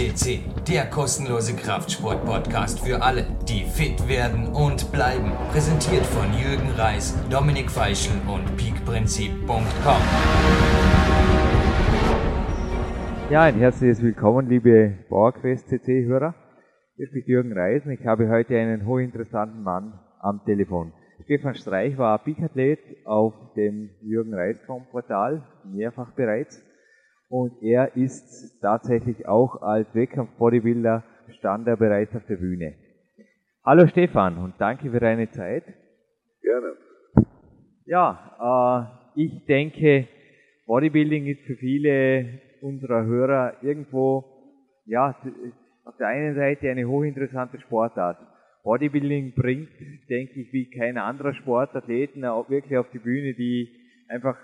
FCC, der kostenlose Kraftsport-Podcast für alle, die fit werden und bleiben. Präsentiert von Jürgen Reis, Dominik Feischl und peakprinzip.com. Ja, ein herzliches Willkommen, liebe PowerQuest CC-Hörer. Hier spricht Jürgen Reis und ich habe heute einen hochinteressanten Mann am Telefon. Stefan Streich war Peak-Athlet auf dem Jürgen Reis.com-Portal, mehrfach bereits und er ist tatsächlich auch als Wettkampf-Bodybuilder stand er bereits auf der Bühne. Hallo Stefan und danke für deine Zeit. Gerne. Ja, äh, ich denke, Bodybuilding ist für viele unserer Hörer irgendwo, ja, auf der einen Seite eine hochinteressante Sportart. Bodybuilding bringt, denke ich, wie kein anderer Sport Athleten auch wirklich auf die Bühne, die einfach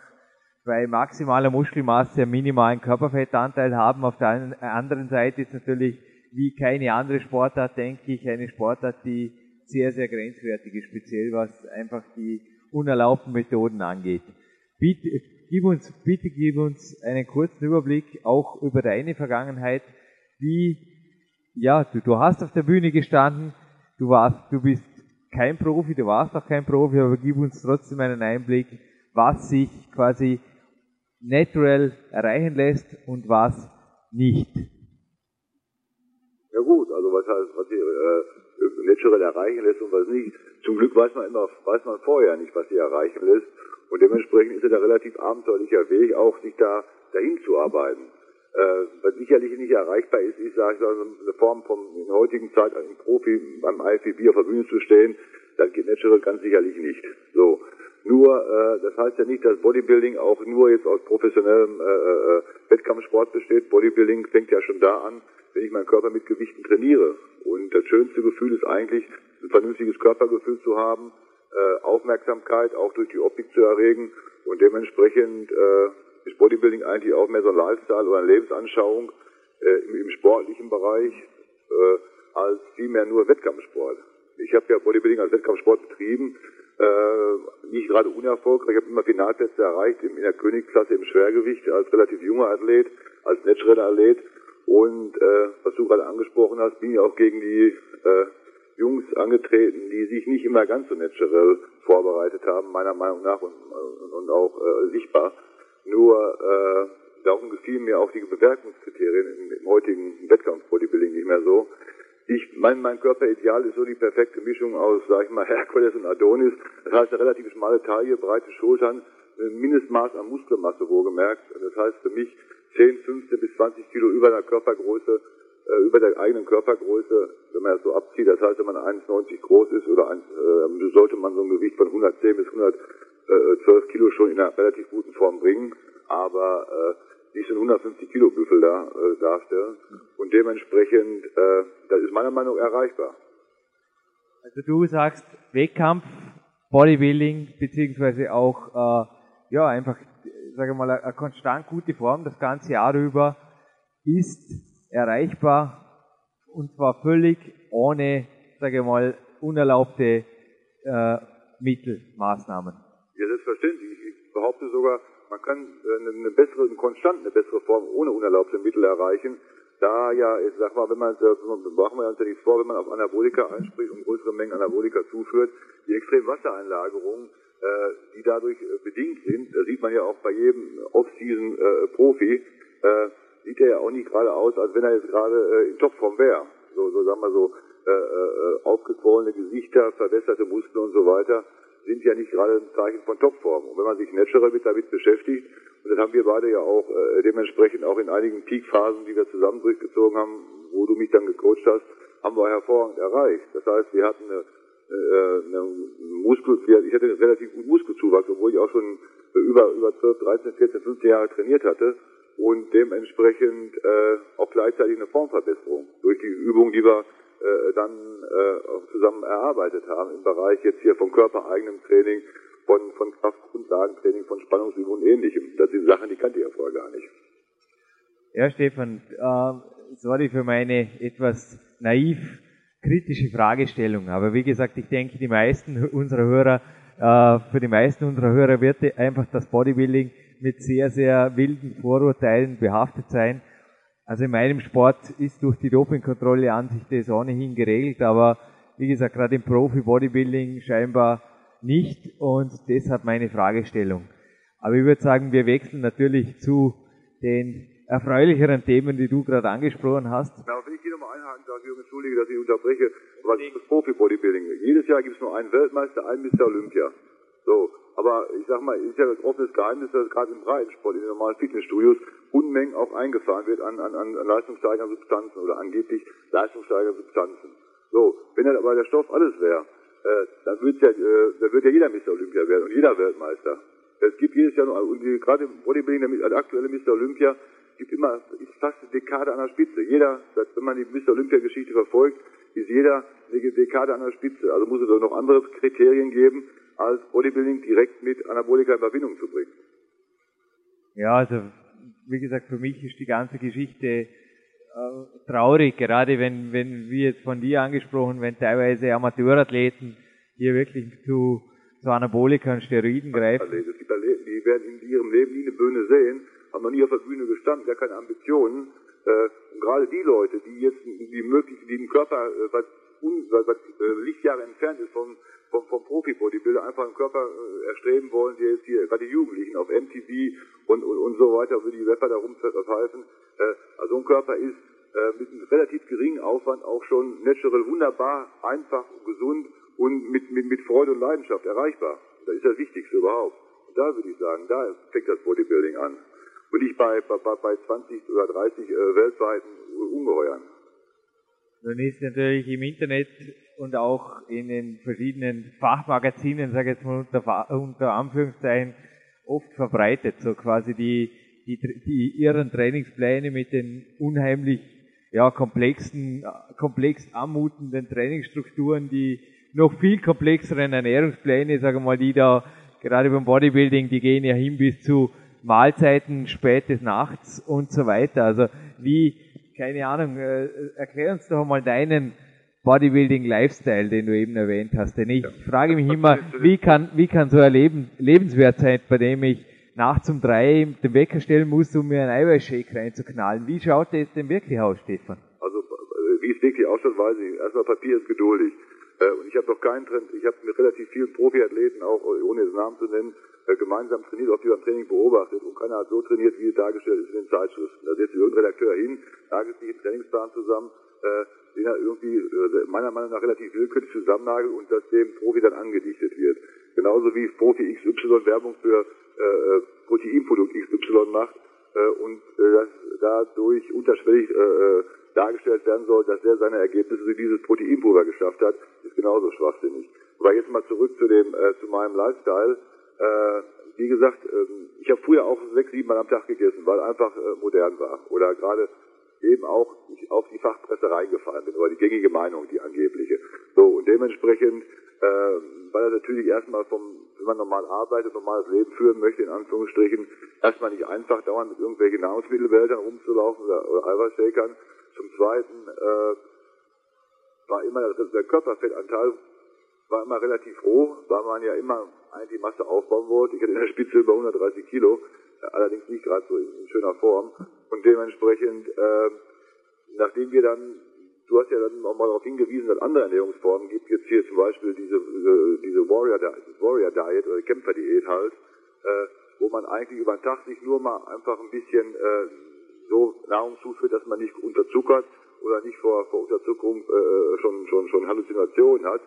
bei maximaler Muskelmasse einen minimalen Körperfettanteil haben. Auf der anderen Seite ist natürlich wie keine andere Sportart, denke ich, eine Sportart, die sehr, sehr grenzwertig ist, speziell was einfach die unerlaubten Methoden angeht. Bitte, gib uns, bitte gib uns einen kurzen Überblick auch über deine Vergangenheit. Wie, ja, du, du hast auf der Bühne gestanden, du warst, du bist kein Profi, du warst auch kein Profi, aber gib uns trotzdem einen Einblick, was sich quasi natural erreichen lässt und was nicht. Ja gut, also was heißt, was sie äh, natural erreichen lässt und was nicht. Zum Glück weiß man immer, weiß man vorher nicht, was sie erreichen lässt. Und dementsprechend ist es ein relativ abenteuerlicher Weg, auch sich da dahin zu arbeiten. Äh, was sicherlich nicht erreichbar ist, ich sage also eine Form von in heutigen Zeit einem Profi beim IFBB auf der Bühne zu stehen, das geht natural ganz sicherlich nicht. So. Nur, äh, das heißt ja nicht, dass Bodybuilding auch nur jetzt aus professionellem äh, äh, Wettkampfsport besteht. Bodybuilding fängt ja schon da an, wenn ich meinen Körper mit Gewichten trainiere. Und das schönste Gefühl ist eigentlich, ein vernünftiges Körpergefühl zu haben, äh, Aufmerksamkeit auch durch die Optik zu erregen. Und dementsprechend äh, ist Bodybuilding eigentlich auch mehr so ein Lifestyle oder eine Lebensanschauung äh, im, im sportlichen Bereich äh, als vielmehr nur Wettkampfsport. Ich habe ja Bodybuilding als Wettkampfsport betrieben, äh, nicht gerade unerfolgreich. Ich habe immer Finalplätze erreicht in, der Königsklasse im Schwergewicht als relativ junger Athlet, als Natural Athlet. Und äh, was du gerade angesprochen hast, bin ich auch gegen die äh, Jungs angetreten, die sich nicht immer ganz so natural vorbereitet haben, meiner Meinung nach und, und, und auch äh, sichtbar. Nur äh, darum gefielen mir auch die Bewertungskriterien im, im heutigen Wettkampf-Bodybuilding nicht mehr so. Ich, mein, mein Körperideal ist so die perfekte Mischung aus, sag ich mal, Herkules und Adonis. Das heißt, eine relativ schmale Taille, breite Schultern, ein Mindestmaß an Muskelmasse wohlgemerkt. Das heißt für mich 10, 15 bis 20 Kilo über der Körpergröße, äh, über der eigenen Körpergröße, wenn man das so abzieht. Das heißt, wenn man 1,90 groß ist oder 1, äh, sollte man so ein Gewicht von 110 bis 112 Kilo schon in einer relativ guten Form bringen. Aber äh, nicht so ein 150 Kilo Büffel da äh, darstellen. Und dementsprechend, äh, das ist meiner Meinung nach erreichbar. Also du sagst Wettkampf, Bodybuilding, beziehungsweise auch, äh, ja, einfach, sage mal, eine konstant gute Form das ganze Jahr über ist erreichbar und zwar völlig ohne, sage mal, unerlaubte äh, Mittel, Maßnahmen. Ja, selbstverständlich. Ich behaupte sogar, man kann äh, eine bessere, konstant eine bessere Form ohne unerlaubte Mittel erreichen. Da ja, ich sag mal, wenn man, machen wir uns ja nicht vor, wenn man auf Anabolika einspricht und größere Mengen Anabolika zuführt, die extremen Wassereinlagerungen, äh, die dadurch äh, bedingt sind, da sieht man ja auch bei jedem Off-Season-Profi, äh, sieht er ja auch nicht gerade aus, als wenn er jetzt gerade äh, in Topform wäre. So, so sagen wir so, äh, äh, aufgequollene Gesichter, verbesserte Muskeln und so weiter sind ja nicht gerade ein Zeichen von Topform. Und wenn man sich natural mit damit beschäftigt, und das haben wir beide ja auch äh, dementsprechend auch in einigen Peakphasen, die wir zusammen durchgezogen haben, wo du mich dann gecoacht hast, haben wir hervorragend erreicht. Das heißt, wir hatten eine, äh, eine Muskel, ich hatte einen relativ guten Muskelzuwachs, obwohl ich auch schon über, über 12, 13, 14, 15 Jahre trainiert hatte und dementsprechend äh, auch gleichzeitig eine Formverbesserung durch die Übung, die wir äh, dann äh, zusammen erarbeitet haben im Bereich jetzt hier von körpereigenem Training, von, von Kraftgrundlagentraining, von Spannungsübungen und ähnlichem. Das sind Sachen, die kannte ich ja vorher gar nicht. Ja, Stefan, äh, sorry für meine etwas naiv kritische Fragestellung, aber wie gesagt, ich denke, die meisten unserer Hörer, äh, für die meisten unserer Hörer wird einfach das Bodybuilding mit sehr, sehr wilden Vorurteilen behaftet sein. Also in meinem Sport ist durch die Dopingkontrolle an sich das ohnehin geregelt, aber wie gesagt, gerade im Profi-Bodybuilding scheinbar nicht und deshalb meine Fragestellung. Aber ich würde sagen, wir wechseln natürlich zu den erfreulicheren Themen, die du gerade angesprochen hast. Na, wenn ich hier nochmal einhaken darf, Jürgen, entschuldige, dass ich unterbreche, aber das Profi-Bodybuilding. Jedes Jahr gibt es nur einen Weltmeister, einen Mr. Olympia. So, aber ich sag mal, ist ja das offenes Geheimnis, dass gerade im Breitensport, in den normalen Fitnessstudios, Unmengen auch eingefahren wird an, an, an leistungssteigernden Substanzen oder angeblich leistungssteigernde Substanzen. So, wenn dann aber der Stoff alles wäre, äh, dann, wird's ja, äh, dann wird ja jeder Mr. Olympia werden und jeder Weltmeister. Es gibt jedes Jahr noch, und die, gerade im Bodybuilding, der, der aktuelle Mr. Olympia, gibt immer fast eine Dekade an der Spitze. Jeder, wenn man die Mr. Olympia-Geschichte verfolgt, ist jeder eine Dekade an der Spitze. Also muss es doch noch andere Kriterien geben, als Bodybuilding direkt mit Anabolika in Verbindung zu bringen. Ja, also wie gesagt, für mich ist die ganze Geschichte äh, traurig, gerade wenn, wenn, wie jetzt von dir angesprochen, wenn teilweise Amateurathleten hier wirklich zu, zu Anabolika und Steroiden greifen. Also, es gibt Athleten, die werden in ihrem Leben nie eine Bühne sehen, haben noch nie auf der Bühne gestanden, gar keine Ambitionen. Äh, und gerade die Leute, die jetzt die möglich, die im Körper äh, was, un, was, was äh, Lichtjahre entfernt ist vom, vom, vom Profi-Bodybuilder, einfach einen Körper äh, erstreben wollen, die jetzt hier, gerade die Jugendlichen auf MTV und, und, und so weiter, wo die Rapper da rumpfeifen. Äh, also so ein Körper ist äh, mit einem relativ geringen Aufwand auch schon natural wunderbar, einfach, gesund und mit, mit, mit Freude und Leidenschaft erreichbar. Das ist das Wichtigste überhaupt. Und da würde ich sagen, da fängt das Bodybuilding an und nicht bei, bei, bei 20 oder 30 äh, weltweiten Ungeheuern. Nun ist natürlich im Internet und auch in den verschiedenen Fachmagazinen, sage ich jetzt mal unter, unter Anführungszeichen, oft verbreitet, so quasi die, die, die ihren Trainingspläne mit den unheimlich ja, komplexen, komplex anmutenden Trainingsstrukturen, die noch viel komplexeren Ernährungspläne, sagen wir mal, die da gerade beim Bodybuilding, die gehen ja hin bis zu Mahlzeiten spätes Nachts und so weiter. Also wie, keine Ahnung, äh, erklär uns doch mal deinen Bodybuilding-Lifestyle, den du eben erwähnt hast. Denn ich ja. frage mich immer, wie kann, wie kann so ein Leben lebenswert sein, bei dem ich nachts um drei den Wecker stellen muss, um mir einen Eiweißshake reinzuknallen. Wie schaut das denn wirklich aus, Stefan? Also, wie es wirklich ausschaut, weiß ich. Erstmal Papier ist geduldig. Äh, und ich habe noch keinen Trend, ich habe mit relativ vielen Profiathleten, auch ohne den Namen zu nennen, gemeinsam trainiert, auch die beim Training beobachtet und keiner hat so trainiert, wie es dargestellt ist in den Zeitschriften. Da setzt irgendein Redakteur hin, nagelt sich einen Trainingsplan zusammen, äh, den er irgendwie äh, meiner Meinung nach relativ willkürlich zusammennagelt und das dem Profi dann angedichtet wird. Genauso wie Profi XY Werbung für äh, äh Proteinprodukt XY macht äh, und äh, das dadurch unterschwellig äh, dargestellt werden soll, dass er seine Ergebnisse wie dieses Proteinpulver geschafft hat, ist genauso schwachsinnig. Aber jetzt mal zurück zu dem äh, zu meinem Lifestyle. Äh, wie gesagt, ähm, ich habe früher auch sechs, sieben Mal am Tag gegessen, weil einfach äh, modern war. Oder gerade eben auch ich auf die Fachpresse reingefallen bin, oder die gängige Meinung, die angebliche. So, und dementsprechend, äh, weil er natürlich erstmal vom, wenn man normal arbeitet, normales Leben führen möchte, in Anführungsstrichen, erstmal nicht einfach dauernd mit irgendwelchen Nahrungsmittelwäldern rumzulaufen oder, oder Eiweißshakern. Zum Zweiten, äh, war immer der Körperfettanteil war immer relativ hoch, weil man ja immer eigentlich Masse aufbauen wollte. Ich hatte in der Spitze über 130 Kilo, äh, allerdings nicht gerade so in, schöner Form. Und dementsprechend, äh, nachdem wir dann, du hast ja dann auch mal darauf hingewiesen, dass andere Ernährungsformen gibt, jetzt hier zum Beispiel diese, diese, diese Warrior, Diet, Warrior Diet oder Kämpfer-Diät halt, äh, wo man eigentlich über den Tag sich nur mal einfach ein bisschen äh, so Nahrung zuführt, dass man nicht unterzuckert oder nicht vor, vor Unterzuckerung äh, schon, schon, schon Halluzinationen hat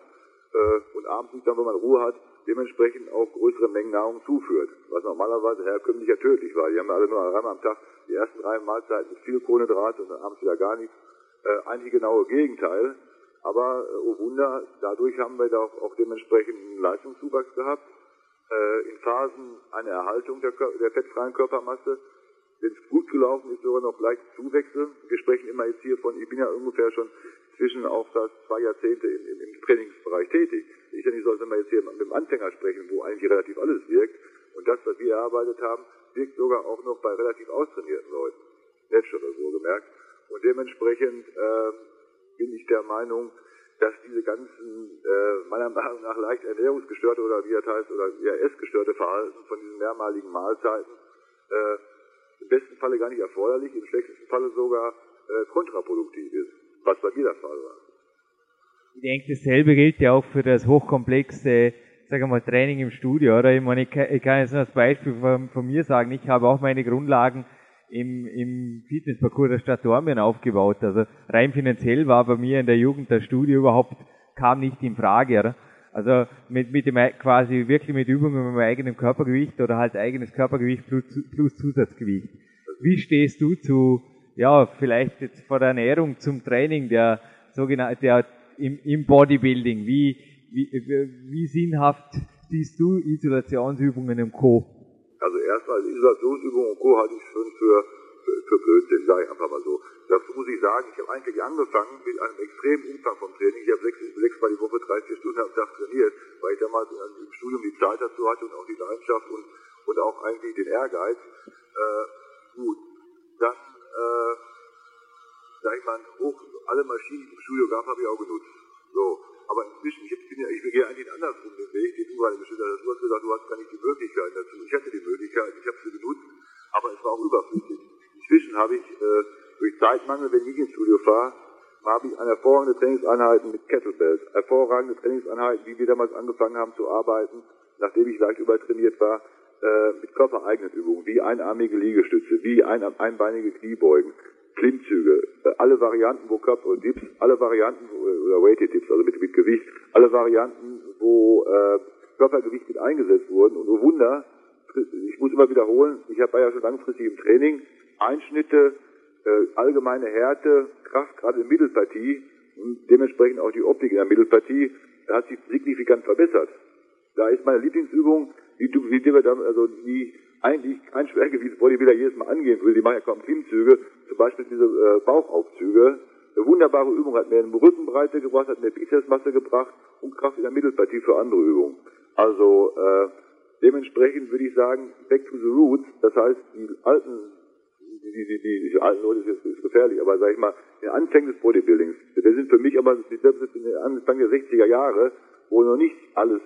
äh, und abends nicht dann, wenn man Ruhe hat, dementsprechend auch größere Mengen Nahrung zuführt, was normalerweise herkömmlich ja tödlich war. Die haben alle nur dreimal am Tag die ersten drei Mahlzeiten mit viel Kohlenhydrate und dann abends wieder gar nichts. Äh, eigentlich genaue Gegenteil. Aber, äh, oh Wunder, dadurch haben wir da auch, auch dementsprechend einen Leistungszuwachs gehabt. Äh, in Phasen eine Erhaltung der, der fettfreien Körpermasse. Wenn es gut gelaufen ist, sogar noch leicht Zuwächse. Wir sprechen immer jetzt hier von, ich bin ja ungefähr schon inzwischen auch fast zwei Jahrzehnte im, im, im Trainingsbereich tätig. Ich denke, ich sollte mal jetzt hier mit dem Anfänger sprechen, wo eigentlich relativ alles wirkt. Und das, was wir erarbeitet haben, wirkt sogar auch noch bei relativ austrainierten Leuten. Natural wohlgemerkt. Und dementsprechend äh, bin ich der Meinung, dass diese ganzen, äh, meiner Meinung nach leicht ernährungsgestörte oder wie er heißt, oder ja, essgestörte Verhalten von diesen mehrmaligen Mahlzeiten, äh, im besten Falle gar nicht erforderlich, im schlechtesten Falle sogar äh, kontraproduktiv ist, was bei mir der Fall war. Ich denke, dasselbe gilt ja auch für das hochkomplexe, sagen wir mal, Training im Studio, oder? Ich meine, ich kann, ich kann jetzt nur als Beispiel von, von, mir sagen, ich habe auch meine Grundlagen im, im Fitnessparcours der Stadt Dormien aufgebaut. Also rein finanziell war bei mir in der Jugend das Studio überhaupt, kam nicht in Frage, oder? Also mit, mit dem quasi wirklich mit Übungen mit meinem eigenen Körpergewicht oder halt eigenes Körpergewicht plus, plus Zusatzgewicht. Wie stehst du zu, ja, vielleicht jetzt vor derErnährung zum Training der sogenannten, der im, im Bodybuilding? Wie, wie, wie sinnhaft siehst du Isolationsübungen im Co? Also erstmal Isolationsübungen und Co. halte ich schon für, für, für Blödsinn, sage ich einfach mal so. Dazu muss ich sagen, ich habe eigentlich angefangen mit einem extremen Umfang vom Training. Ich habe sechs, sechs Mal die Woche, drei, vier Stunden am Tag trainiert, weil ich damals im Studium die Zeit dazu hatte und auch die Leidenschaft und, und auch eigentlich den Ehrgeiz. Äh, gut, dann, äh, sag ich mal, hoch, alle Maschinen, die im Studio gab, habe ich auch genutzt. So. Aber inzwischen, ich, bin ja, ich gehe eigentlich andersrum den Weg, den du gerade geschildert hast. Du hast gesagt, du hast gar nicht die Möglichkeit dazu. Ich hatte die Möglichkeit, ich habe sie genutzt, aber es war auch überflüssig. Inzwischen habe ich äh, durch Zeitmangel, wenn ich ins Studio fahre, habe ich eine hervorragende Trainingseinheiten mit Kettlebells, hervorragende Trainingseinheiten, wie wir damals angefangen haben zu arbeiten, nachdem ich leicht übertrainiert war, äh, mit körpereigenen Übungen, wie einarmige Liegestütze, wie ein, einbeinige Kniebeugen, Klimmzüge, äh, alle Varianten, wo Körper Dips, alle Varianten, oder Weighted Dips, also mit, mit Gewicht, alle Varianten, wo äh, Körpergewicht mit eingesetzt wurden. Und oh Wunder, ich muss immer wiederholen, ich war ja schon langfristig im Training, Einschnitte, äh, allgemeine Härte, Kraft, gerade in der Mittelpartie und dementsprechend auch die Optik in der Mittelpartie, hat sich signifikant verbessert. Da ist meine Lieblingsübung, die, die, die wir dann, also die eigentlich kein Schwergewichts-Bodybuilder jedes Mal angehen will, die machen ja kaum Klimmzüge, zum Beispiel diese äh, Bauchaufzüge. Eine wunderbare Übung, hat mehr Rückenbreite gebracht, hat mehr Bizepsmasse gebracht und Kraft in der Mittelpartie für andere Übungen. Also äh, dementsprechend würde ich sagen, back to the roots, das heißt, die alten die, die, die, die alten Leute ist, ist gefährlich, aber sag ich mal, die Anfänge des Bodybuildings, wir sind für mich aber, selbst in den Anfang der 60er Jahre, wo noch nicht alles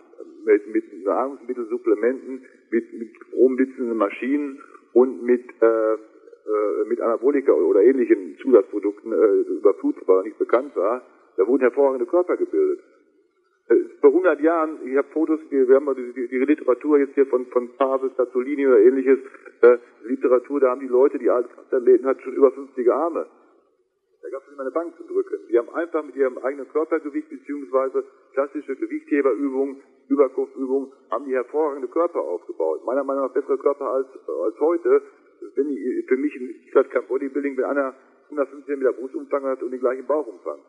mit, mit Nahrungsmittelsupplementen, mit, mit stromblitzenden Maschinen und mit, äh, äh, mit Anabolika oder ähnlichen Zusatzprodukten äh, überflutbar nicht bekannt war, da wurden hervorragende Körper gebildet. Äh, vor 100 Jahren, ich habe Fotos, wir haben die, die, die Literatur jetzt hier von, von Pavel, Stazzolini oder ähnliches, äh, Literatur, da haben die Leute, die als Athleten hatten, schon über 50 Arme. Da gab es nicht mal eine Bank zu drücken. Die haben einfach mit ihrem eigenen Körpergewicht beziehungsweise klassische Gewichtheberübungen, Überkopfübungen, haben die hervorragende Körper aufgebaut. Meiner Meinung nach bessere Körper als, als heute. Wenn ich, für mich ist das kein Bodybuilding, wenn einer 115 Meter Brustumfang hat und den gleichen Bauchumfang.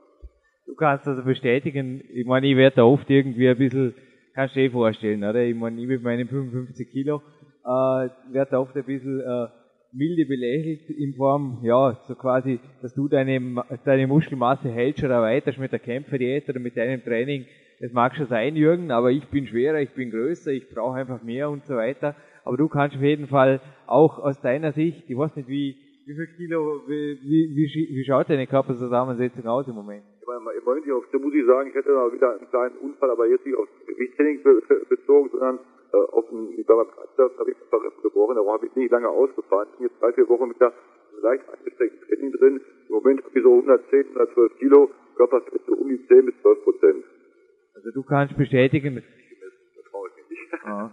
Du kannst also bestätigen, ich meine, ich werde da oft irgendwie ein bisschen, kannst du dir vorstellen, oder? Ich meine, ich mit meinen 55 Kilo, äh, werde da oft ein bisschen, äh, milde belächelt in Form, ja, so quasi, dass du deine, deine Muskelmasse hältst oder erweiterst mit der Kämpferdiät oder mit deinem Training. Das mag schon sein, Jürgen, aber ich bin schwerer, ich bin größer, ich brauche einfach mehr und so weiter. Aber du kannst auf jeden Fall auch aus deiner Sicht, ich weiß nicht, wie, wie viel Kilo, wie, wie, wie schaut deine Körperzusammensetzung aus im Moment? Im Moment, da muss ich sagen, ich hätte mal wieder einen kleinen Unfall, aber jetzt nicht auf Gewichttraining bezogen, sondern äh, auf dem, ich war beim Kreislauf, habe ich ein paar Rippen gebrochen, darum habe ich nicht lange ausgefahren. Ich bin jetzt drei, vier Wochen mit der leicht eingeschränkten Training drin. Im Moment habe ich so 110, 112 Kilo, Körperfett so um die 10 bis 12 Prozent. Also du kannst bestätigen, traue ich nicht. Ah.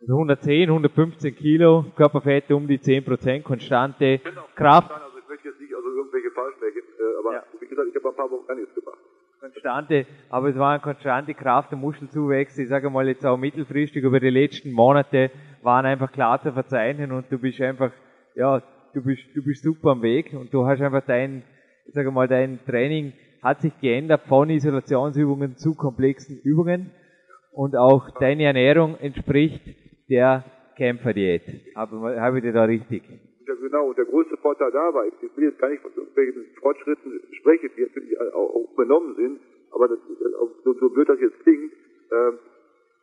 Also 110, 115 Kilo, Körperfette um die 10 Prozent, konstante Kraft. Also ich möchte jetzt nicht also irgendwelche Falschmecken, äh, aber ja. wie gesagt, ich habe ein paar Wochen gar nichts gemacht konstante, aber es war eine konstante Kraft- und Muschelzuwächse. Ich sage mal jetzt auch mittelfristig über die letzten Monate waren einfach klar zu verzeichnen und du bist einfach, ja, du bist, du bist super am Weg und du hast einfach dein, ich sage mal, dein Training hat sich geändert von Isolationsübungen zu komplexen Übungen und auch deine Ernährung entspricht der Kämpferdiät. Habe, habe ich dir da richtig? Genau. Und der größte Vorteil dabei, ich will jetzt gar nicht von irgendwelchen Fortschritten sprechen, die natürlich auch, auch übernommen sind, aber das, so, so blöd das jetzt klingt, äh,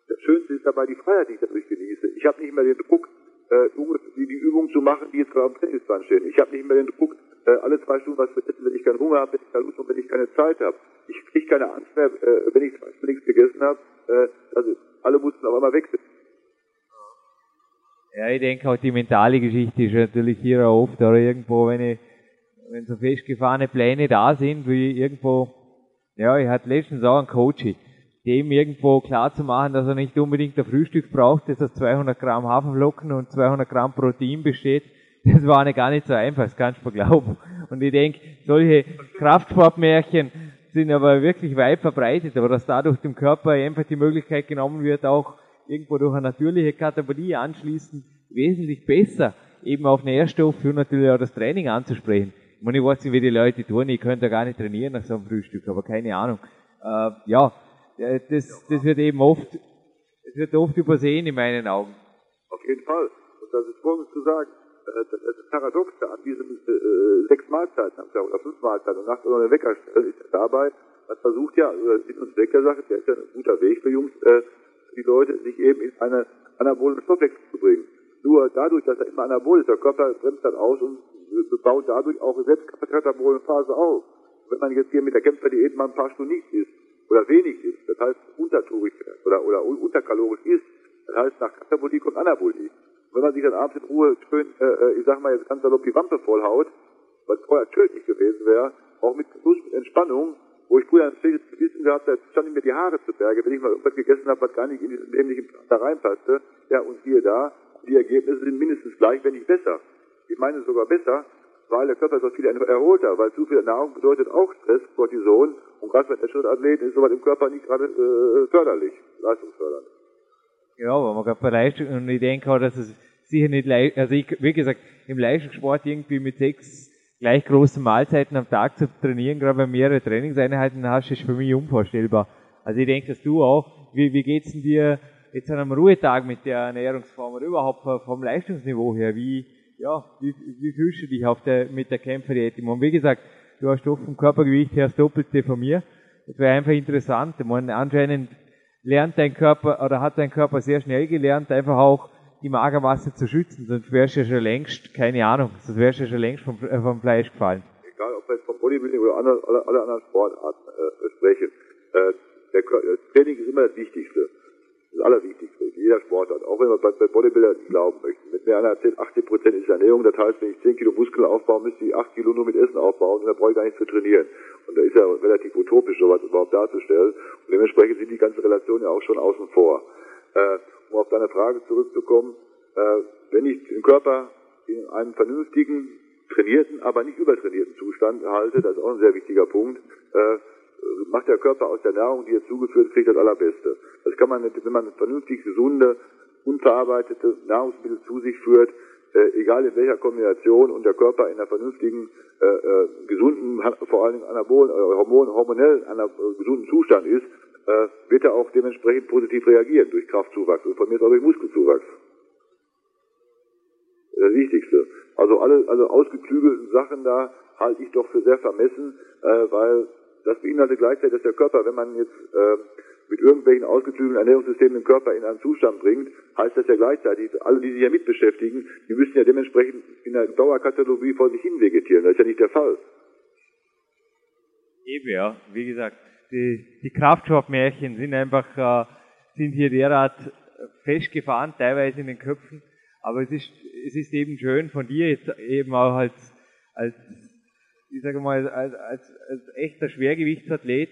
das Schönste ist dabei die Freiheit, die ich dadurch genieße. Ich habe nicht mehr den Druck, äh, die, die Übungen zu machen, die jetzt gerade am Tennisplan stehen. Ich habe nicht mehr den Druck, äh, alle zwei Stunden was zu essen, wenn ich keinen Hunger habe, wenn ich keine Lust habe, wenn ich keine Zeit habe. Ich kriege keine Angst mehr, äh, wenn ich zwei Stunden nichts gegessen habe. Äh, also alle mussten auf einmal wechseln. Ja, ich denke auch die mentale Geschichte ist natürlich hier auch oft, oder irgendwo, wenn ich, wenn so festgefahrene Pläne da sind, wie irgendwo, ja, ich hatte letztens auch einen Coach, dem irgendwo klar zu machen, dass er nicht unbedingt ein Frühstück braucht, das aus 200 Gramm Haferflocken und 200 Gramm Protein besteht. Das war nicht gar nicht so einfach, das kannst du mir glauben. Und ich denke, solche Kraftsportmärchen sind aber wirklich weit verbreitet, aber dass dadurch dem Körper einfach die Möglichkeit genommen wird, auch irgendwo durch eine natürliche Kategorie anschließend wesentlich besser eben auf Nährstoffe und natürlich auch das Training anzusprechen. Ich meine, ich weiß nicht, wie die Leute tun, ich könnte gar nicht trainieren nach so einem Frühstück, aber keine Ahnung. Äh, ja, das, das wird eben oft, das wird oft übersehen in meinen Augen. Auf jeden Fall. Und das ist folgendes zu sagen. Äh, das ist Paradoxe an diesen äh, sechs Mahlzeiten am oder fünf Mahlzeiten und nachts oder eine Weckerstelle ist dabei, man versucht ja, also das ist uns Wecker Sache, der ist ja ein guter Weg für Jungs, äh, die Leute, sich eben in eine anabole Stoffwechsel zu bringen. Nur dadurch, dass er immer anabol ist, der Körper bremst dann aus und baut dadurch auch selbst Katabolenphase auf. Wenn man jetzt hier mit der Kämpferdiät mal ein paar Stunden nicht isst oder wenig isst, das heißt untertourig oder, oder unterkalorisch isst, das heißt nach Katabolie kommt Anabolie. wenn man sich dann abends in Ruhe schön, äh, äh, ich sag mal jetzt ganz salopp die Wampe vollhaut, was vorher tödlich gewesen wäre, auch mit Genuss, mit Entspannung, wo ich früher ein Gewissen gehabt habe, standen mir die Haare zu Berge, wenn ich mal irgendwas gegessen habe, was gar nicht in diesen dämlichen da reinpasste. Ja, und hier da, die Ergebnisse sind mindestens gleich, wenn nicht besser. Ich meine sogar besser, weil der Körper so viel erholter, weil zu viel Nahrung bedeutet auch Stress, Cortison, und gerade für Schrittathleten ist sowas im Körper nicht gerade äh, förderlich, leistungsförderlich. Ja, aber man gerade bei Leistung, und ich denke auch, dass es sicher nicht, also ich, wie gesagt, im Leistungssport irgendwie mit sechs gleich große Mahlzeiten am Tag zu trainieren, gerade wenn mehrere Trainingseinheiten hast, ist für mich unvorstellbar. Also ich denke, dass du auch, wie, wie geht's denn dir jetzt an einem Ruhetag mit der Ernährungsform oder überhaupt vom Leistungsniveau her? Wie, ja, wie, wie fühlst du dich auf der, mit der Kämpferdiät? Und wie gesagt, du hast doch vom Körpergewicht her das Doppelte von mir. Das wäre einfach interessant. Ich meine, anscheinend lernt dein Körper oder hat dein Körper sehr schnell gelernt, einfach auch die Magermasse zu schützen, sonst wärst du ja schon längst, keine Ahnung, sonst wärst du ja schon längst vom, äh, vom Fleisch gefallen. Egal, ob wir jetzt vom Bodybuilding oder andere, alle, alle anderen Sportarten äh, sprechen, äh, der, das Training ist immer das Wichtigste. Das Allerwichtigste. Jeder Sportart. Auch wenn man bei, bei Bodybuilder nicht glauben möchte. Mit einer erzählt, 80 Prozent ist Ernährung. Das heißt, wenn ich 10 Kilo Muskeln aufbaue, müsste ich 8 Kilo nur mit Essen aufbauen und dann brauche ich gar nicht zu trainieren. Und da ist ja relativ utopisch, sowas überhaupt darzustellen. Und dementsprechend sind die ganzen Relationen ja auch schon außen vor. Äh, um auf deine Frage zurückzukommen, äh, wenn ich den Körper in einem vernünftigen, trainierten, aber nicht übertrainierten Zustand halte, das ist auch ein sehr wichtiger Punkt, äh, macht der Körper aus der Nahrung, die er zugeführt kriegt, das Allerbeste. Das kann man, wenn man vernünftig gesunde, unverarbeitete Nahrungsmittel zu sich führt, äh, egal in welcher Kombination und der Körper in einer vernünftigen, äh, äh, gesunden, vor allen Dingen anabolen, äh, hormon, einer, äh, gesunden Zustand ist, äh, wird er auch dementsprechend positiv reagieren durch Kraftzuwachs und von mir auch durch Muskelzuwachs. Das Wichtigste. Also alle, alle ausgeklügelten Sachen da halte ich doch für sehr vermessen, äh, weil das beinhaltet gleichzeitig, dass der Körper, wenn man jetzt äh, mit irgendwelchen ausgeklügelten Ernährungssystemen den Körper in einen Zustand bringt, heißt das ja gleichzeitig, alle, die sich ja mit beschäftigen, die müssen ja dementsprechend in der Dauerkatalogie vor sich hin vegetieren. Das ist ja nicht der Fall. Eben, ja. Wie gesagt, die, die Kraftstoffmärchen sind einfach, äh, sind hier derart festgefahren, teilweise in den Köpfen. Aber es ist, es ist eben schön von dir jetzt eben auch als, als ich sage mal, als, als, als echter Schwergewichtsathlet,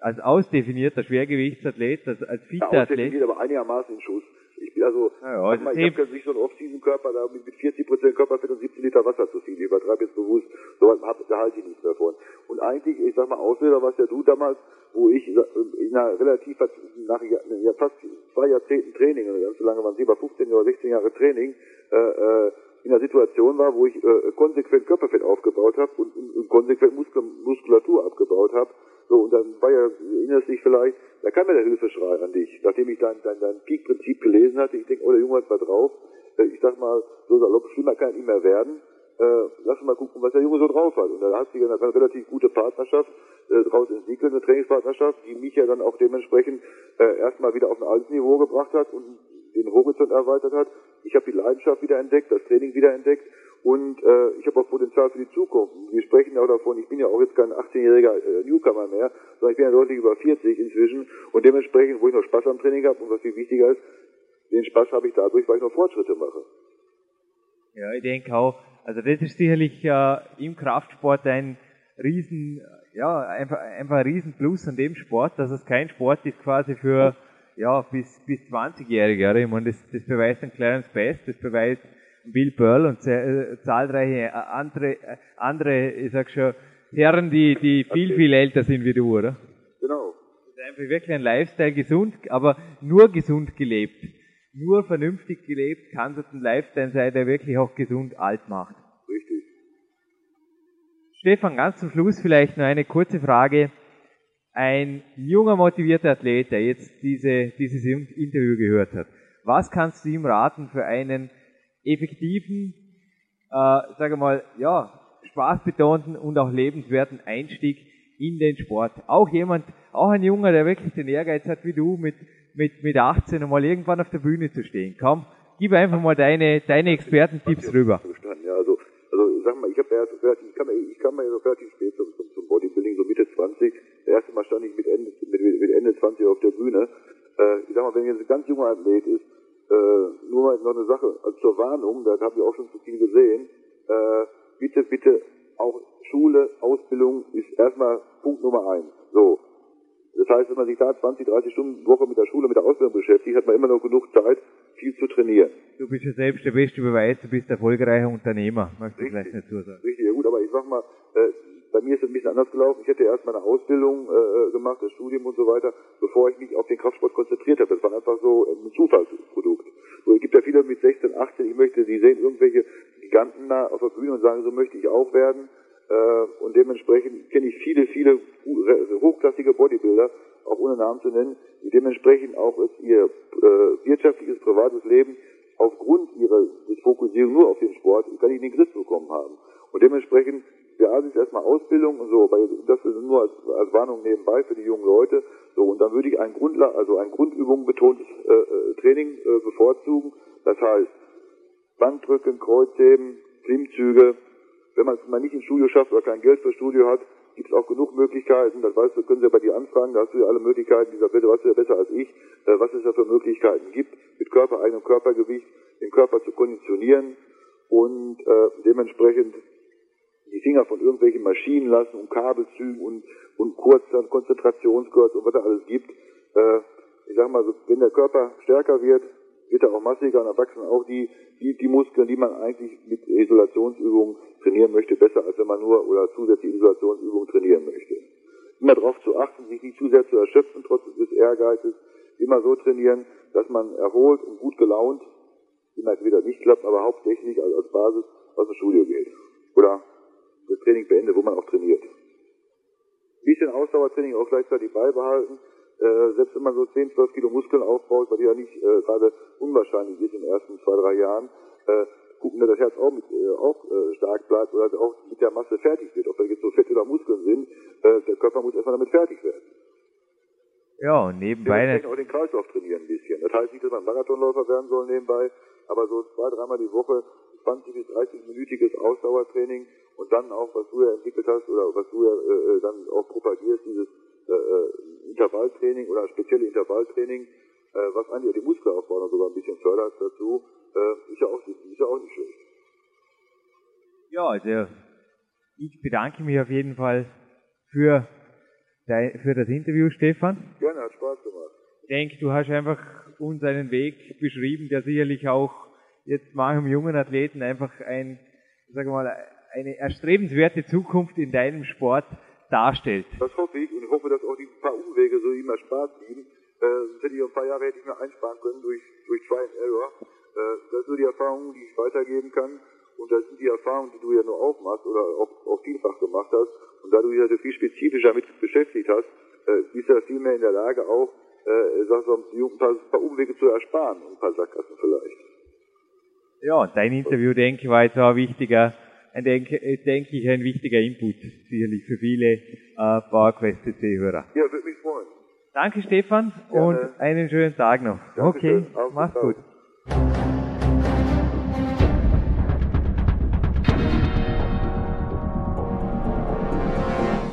als ausdefinierter Schwergewichtsathlet, als, als fitter ja, Athlet. aber einigermaßen in Schuss. Ich bin also, ja, ich habe nicht so einen Off-Season-Körper da mit 40 Prozent Körperfett und 17 Liter Wasser zu viel. Ich übertreibe jetzt bewusst, so was hab, da halte ich nichts davon. Und eigentlich, ich sag mal, Ausbilder was ja du damals, wo ich in einer relativ, nach ja, fast zwei Jahrzehnten Training, ganz so lange waren sie, über 15 oder 16 Jahre Training, äh, äh, in einer Situation war, wo ich äh, konsequent Körperfett aufgebaut habe und, und, und konsequent Muskel, Muskulatur abgebaut habe. So, und dann war ja, erinnerst dich vielleicht, da kam mir der Hilfeschrei an dich, nachdem ich dein, dein, dein Peak-Prinzip gelesen hatte. Ich denke, oh, der Junge hat mal drauf. Äh, ich sag mal, so salopp, schlimmer kann es nicht mehr werden. Äh, lass mal gucken, was der Junge so drauf hat. Und da hat sich eine, eine relativ gute Partnerschaft äh, daraus entwickelt, eine Trainingspartnerschaft, die mich ja dann auch dementsprechend äh, erstmal wieder auf ein altes Niveau gebracht hat und den Horizont erweitert hat. Ich habe die Leidenschaft wieder entdeckt, das Training wieder entdeckt und äh, ich habe auch Potenzial für die Zukunft. Wir sprechen ja auch davon, ich bin ja auch jetzt kein 18-jähriger äh, Newcomer mehr, sondern ich bin ja deutlich über 40 inzwischen und dementsprechend, wo ich noch Spaß am Training habe und was viel wichtiger ist, den Spaß habe ich dadurch, weil ich noch Fortschritte mache. Ja, ich denke auch, also das ist sicherlich äh, im Kraftsport ein riesen, ja, einfach, einfach ein riesen Plus an dem Sport, dass es kein Sport ist quasi für, ja, bis, bis 20-Jährige, Ich meine, das, das beweist ein Clarence Best, das beweist Bill Pearl und äh, zahlreiche andere, andere, ich sag schon, Herren, die, die viel, viel älter sind wie du, oder? Genau. Das ist einfach wirklich ein Lifestyle gesund, aber nur gesund gelebt. Nur vernünftig gelebt kann das ein Lifestyle sein, der wirklich auch gesund alt macht. Richtig. Stefan, ganz zum Schluss vielleicht noch eine kurze Frage. Ein junger, motivierter Athlet, der jetzt diese, dieses Interview gehört hat, was kannst du ihm raten für einen effektiven, äh, sage mal, ja, spaßbetonten und auch lebenswerten Einstieg in den Sport. Auch jemand, auch ein Junger, der wirklich den Ehrgeiz hat wie du, mit, mit, mit 18 mal irgendwann auf der Bühne zu stehen. Komm, gib einfach mal deine, deine Expertentipps rüber. Ja, also, also sag mal, ich habe erst relativ, ich kam, ich kam ja so relativ spät zum, zum, zum Bodybuilding, so Mitte 20. Das erste Mal stand ich mit Ende, mit, mit Ende 20 auf der Bühne. Äh, ich sag mal, wenn jetzt ein ganz junger Athlet ist, äh, nur mal noch eine Sache also zur Warnung, da habe ich auch schon zu viel gesehen. Äh, bitte, bitte, auch Schule, Ausbildung ist erstmal Punkt Nummer eins. So. Das heißt, wenn man sich da 20, 30 Stunden Woche mit der Schule, mit der Ausbildung beschäftigt, hat man immer noch genug Zeit, viel zu trainieren. Du bist ja selbst der beste Beweis, du bist erfolgreicher Unternehmer, möchte ich vielleicht dazu sagen. Richtig, ja gut, aber ich sag mal, äh, bei mir ist es ein bisschen anders gelaufen. Ich hätte erst meine Ausbildung äh, gemacht, das Studium und so weiter, bevor ich mich auf den Kraftsport konzentriert habe. Das war einfach so ein Zufallsprodukt. So, es gibt ja viele mit 16, 18, ich möchte, die sehen irgendwelche Giganten da auf der Bühne und sagen, so möchte ich auch werden. Äh, und dementsprechend kenne ich viele, viele hochklassige Bodybuilder, auch ohne Namen zu nennen, die dementsprechend auch ihr äh, wirtschaftliches, privates Leben aufgrund ihrer Fokussierung nur auf den Sport gar nicht in den Griff bekommen haben. Und dementsprechend der Asis erstmal Ausbildung und so, das ist nur als, als Warnung nebenbei für die jungen Leute. So, und dann würde ich ein Grundla also ein Grundübung betontes äh, äh, Training äh, bevorzugen. Das heißt, Bankdrücken, Kreuzheben, Klimmzüge. Wenn man es mal nicht ins Studio schafft oder kein Geld für Studio hat, gibt es auch genug Möglichkeiten. Das weißt du, können Sie ja bei dir anfragen. Da hast du ja alle Möglichkeiten. Dieser Bitte weißt du ja besser als ich, äh, was es da für Möglichkeiten gibt, mit Körper, eigenem Körpergewicht, den Körper zu konditionieren und äh, dementsprechend die Finger von irgendwelchen Maschinen lassen und Kabelzügen und, und kurzer Konzentrationskurs und was da alles gibt. Äh, ich sag mal, wenn der Körper stärker wird, wird er auch massiger und erwachsen auch die, die, die Muskeln, die man eigentlich mit Isolationsübungen trainieren möchte, besser als wenn man nur oder zusätzliche Isolationsübungen trainieren möchte. Immer darauf zu achten, sich nicht zu sehr zu erschöpfen, trotz des Ehrgeizes, immer so trainieren, dass man erholt und gut gelaunt, immer wieder nicht klappt, aber hauptsächlich als, als Basis aus dem Studio geht. Oder das Training beendet, wo man auch trainiert. Ein bisschen Ausdauertraining auch gleichzeitig beibehalten. Äh, selbst wenn man so 10, 12 Kilo Muskeln aufbaut, was ja nicht äh, gerade unwahrscheinlich ist in den ersten zwei, drei Jahren, äh, gucken, dass das Herz auch, mit, äh, auch äh, stark bleibt oder auch mit der Masse fertig wird. Ob da jetzt so Fett oder Muskeln sind, äh, der Körper muss erstmal damit fertig werden. Ja, und nebenbei... Wir auch den Kreislauf trainieren ein bisschen. Das heißt nicht, dass man Marathonläufer werden soll nebenbei, aber so zwei, dreimal die Woche 20 bis 30-minütiges Ausdauertraining und dann auch, was du ja entwickelt hast oder was du ja äh, äh, dann auch propagierst, dieses äh, äh, Intervalltraining oder spezielle Intervalltraining, äh, was eigentlich die Muskelaufbau noch sogar ein bisschen fördert dazu, äh, ist, ja auch, ist ja auch nicht schlecht. Ja, also ich bedanke mich auf jeden Fall für, dein, für das Interview, Stefan. Gerne, hat Spaß gemacht. Ich denke, du hast einfach uns einen Weg beschrieben, der sicherlich auch jetzt manchem jungen Athleten einfach ein, sagen wir mal, eine erstrebenswerte Zukunft in deinem Sport darstellt. Das hoffe ich und hoffe, dass auch die paar Umwege so immer Spaß bieten. Äh, das hätte ich ein paar Jahre hätte ich mir einsparen können durch, durch Try and Error. Äh, das sind die Erfahrungen, die ich weitergeben kann. Und das sind die Erfahrungen, die du ja nur auch machst oder auch, auch vielfach gemacht hast. Und da du dich also viel spezifischer mit beschäftigt hast, äh, bist du ja viel mehr in der Lage auch, äh, sag so, ein paar, ein paar Umwege zu ersparen und ein paar Sackgassen vielleicht. Ja, dein Interview, denke ich, war jetzt auch ein wichtiger, denke, denke ich, ein wichtiger Input, sicherlich für viele äh, PowerQuest CC-Hörer. Ja, würde mich freuen. Danke, Stefan, Gerne. und einen schönen Tag noch. Dankeschön. Okay, mach's gut.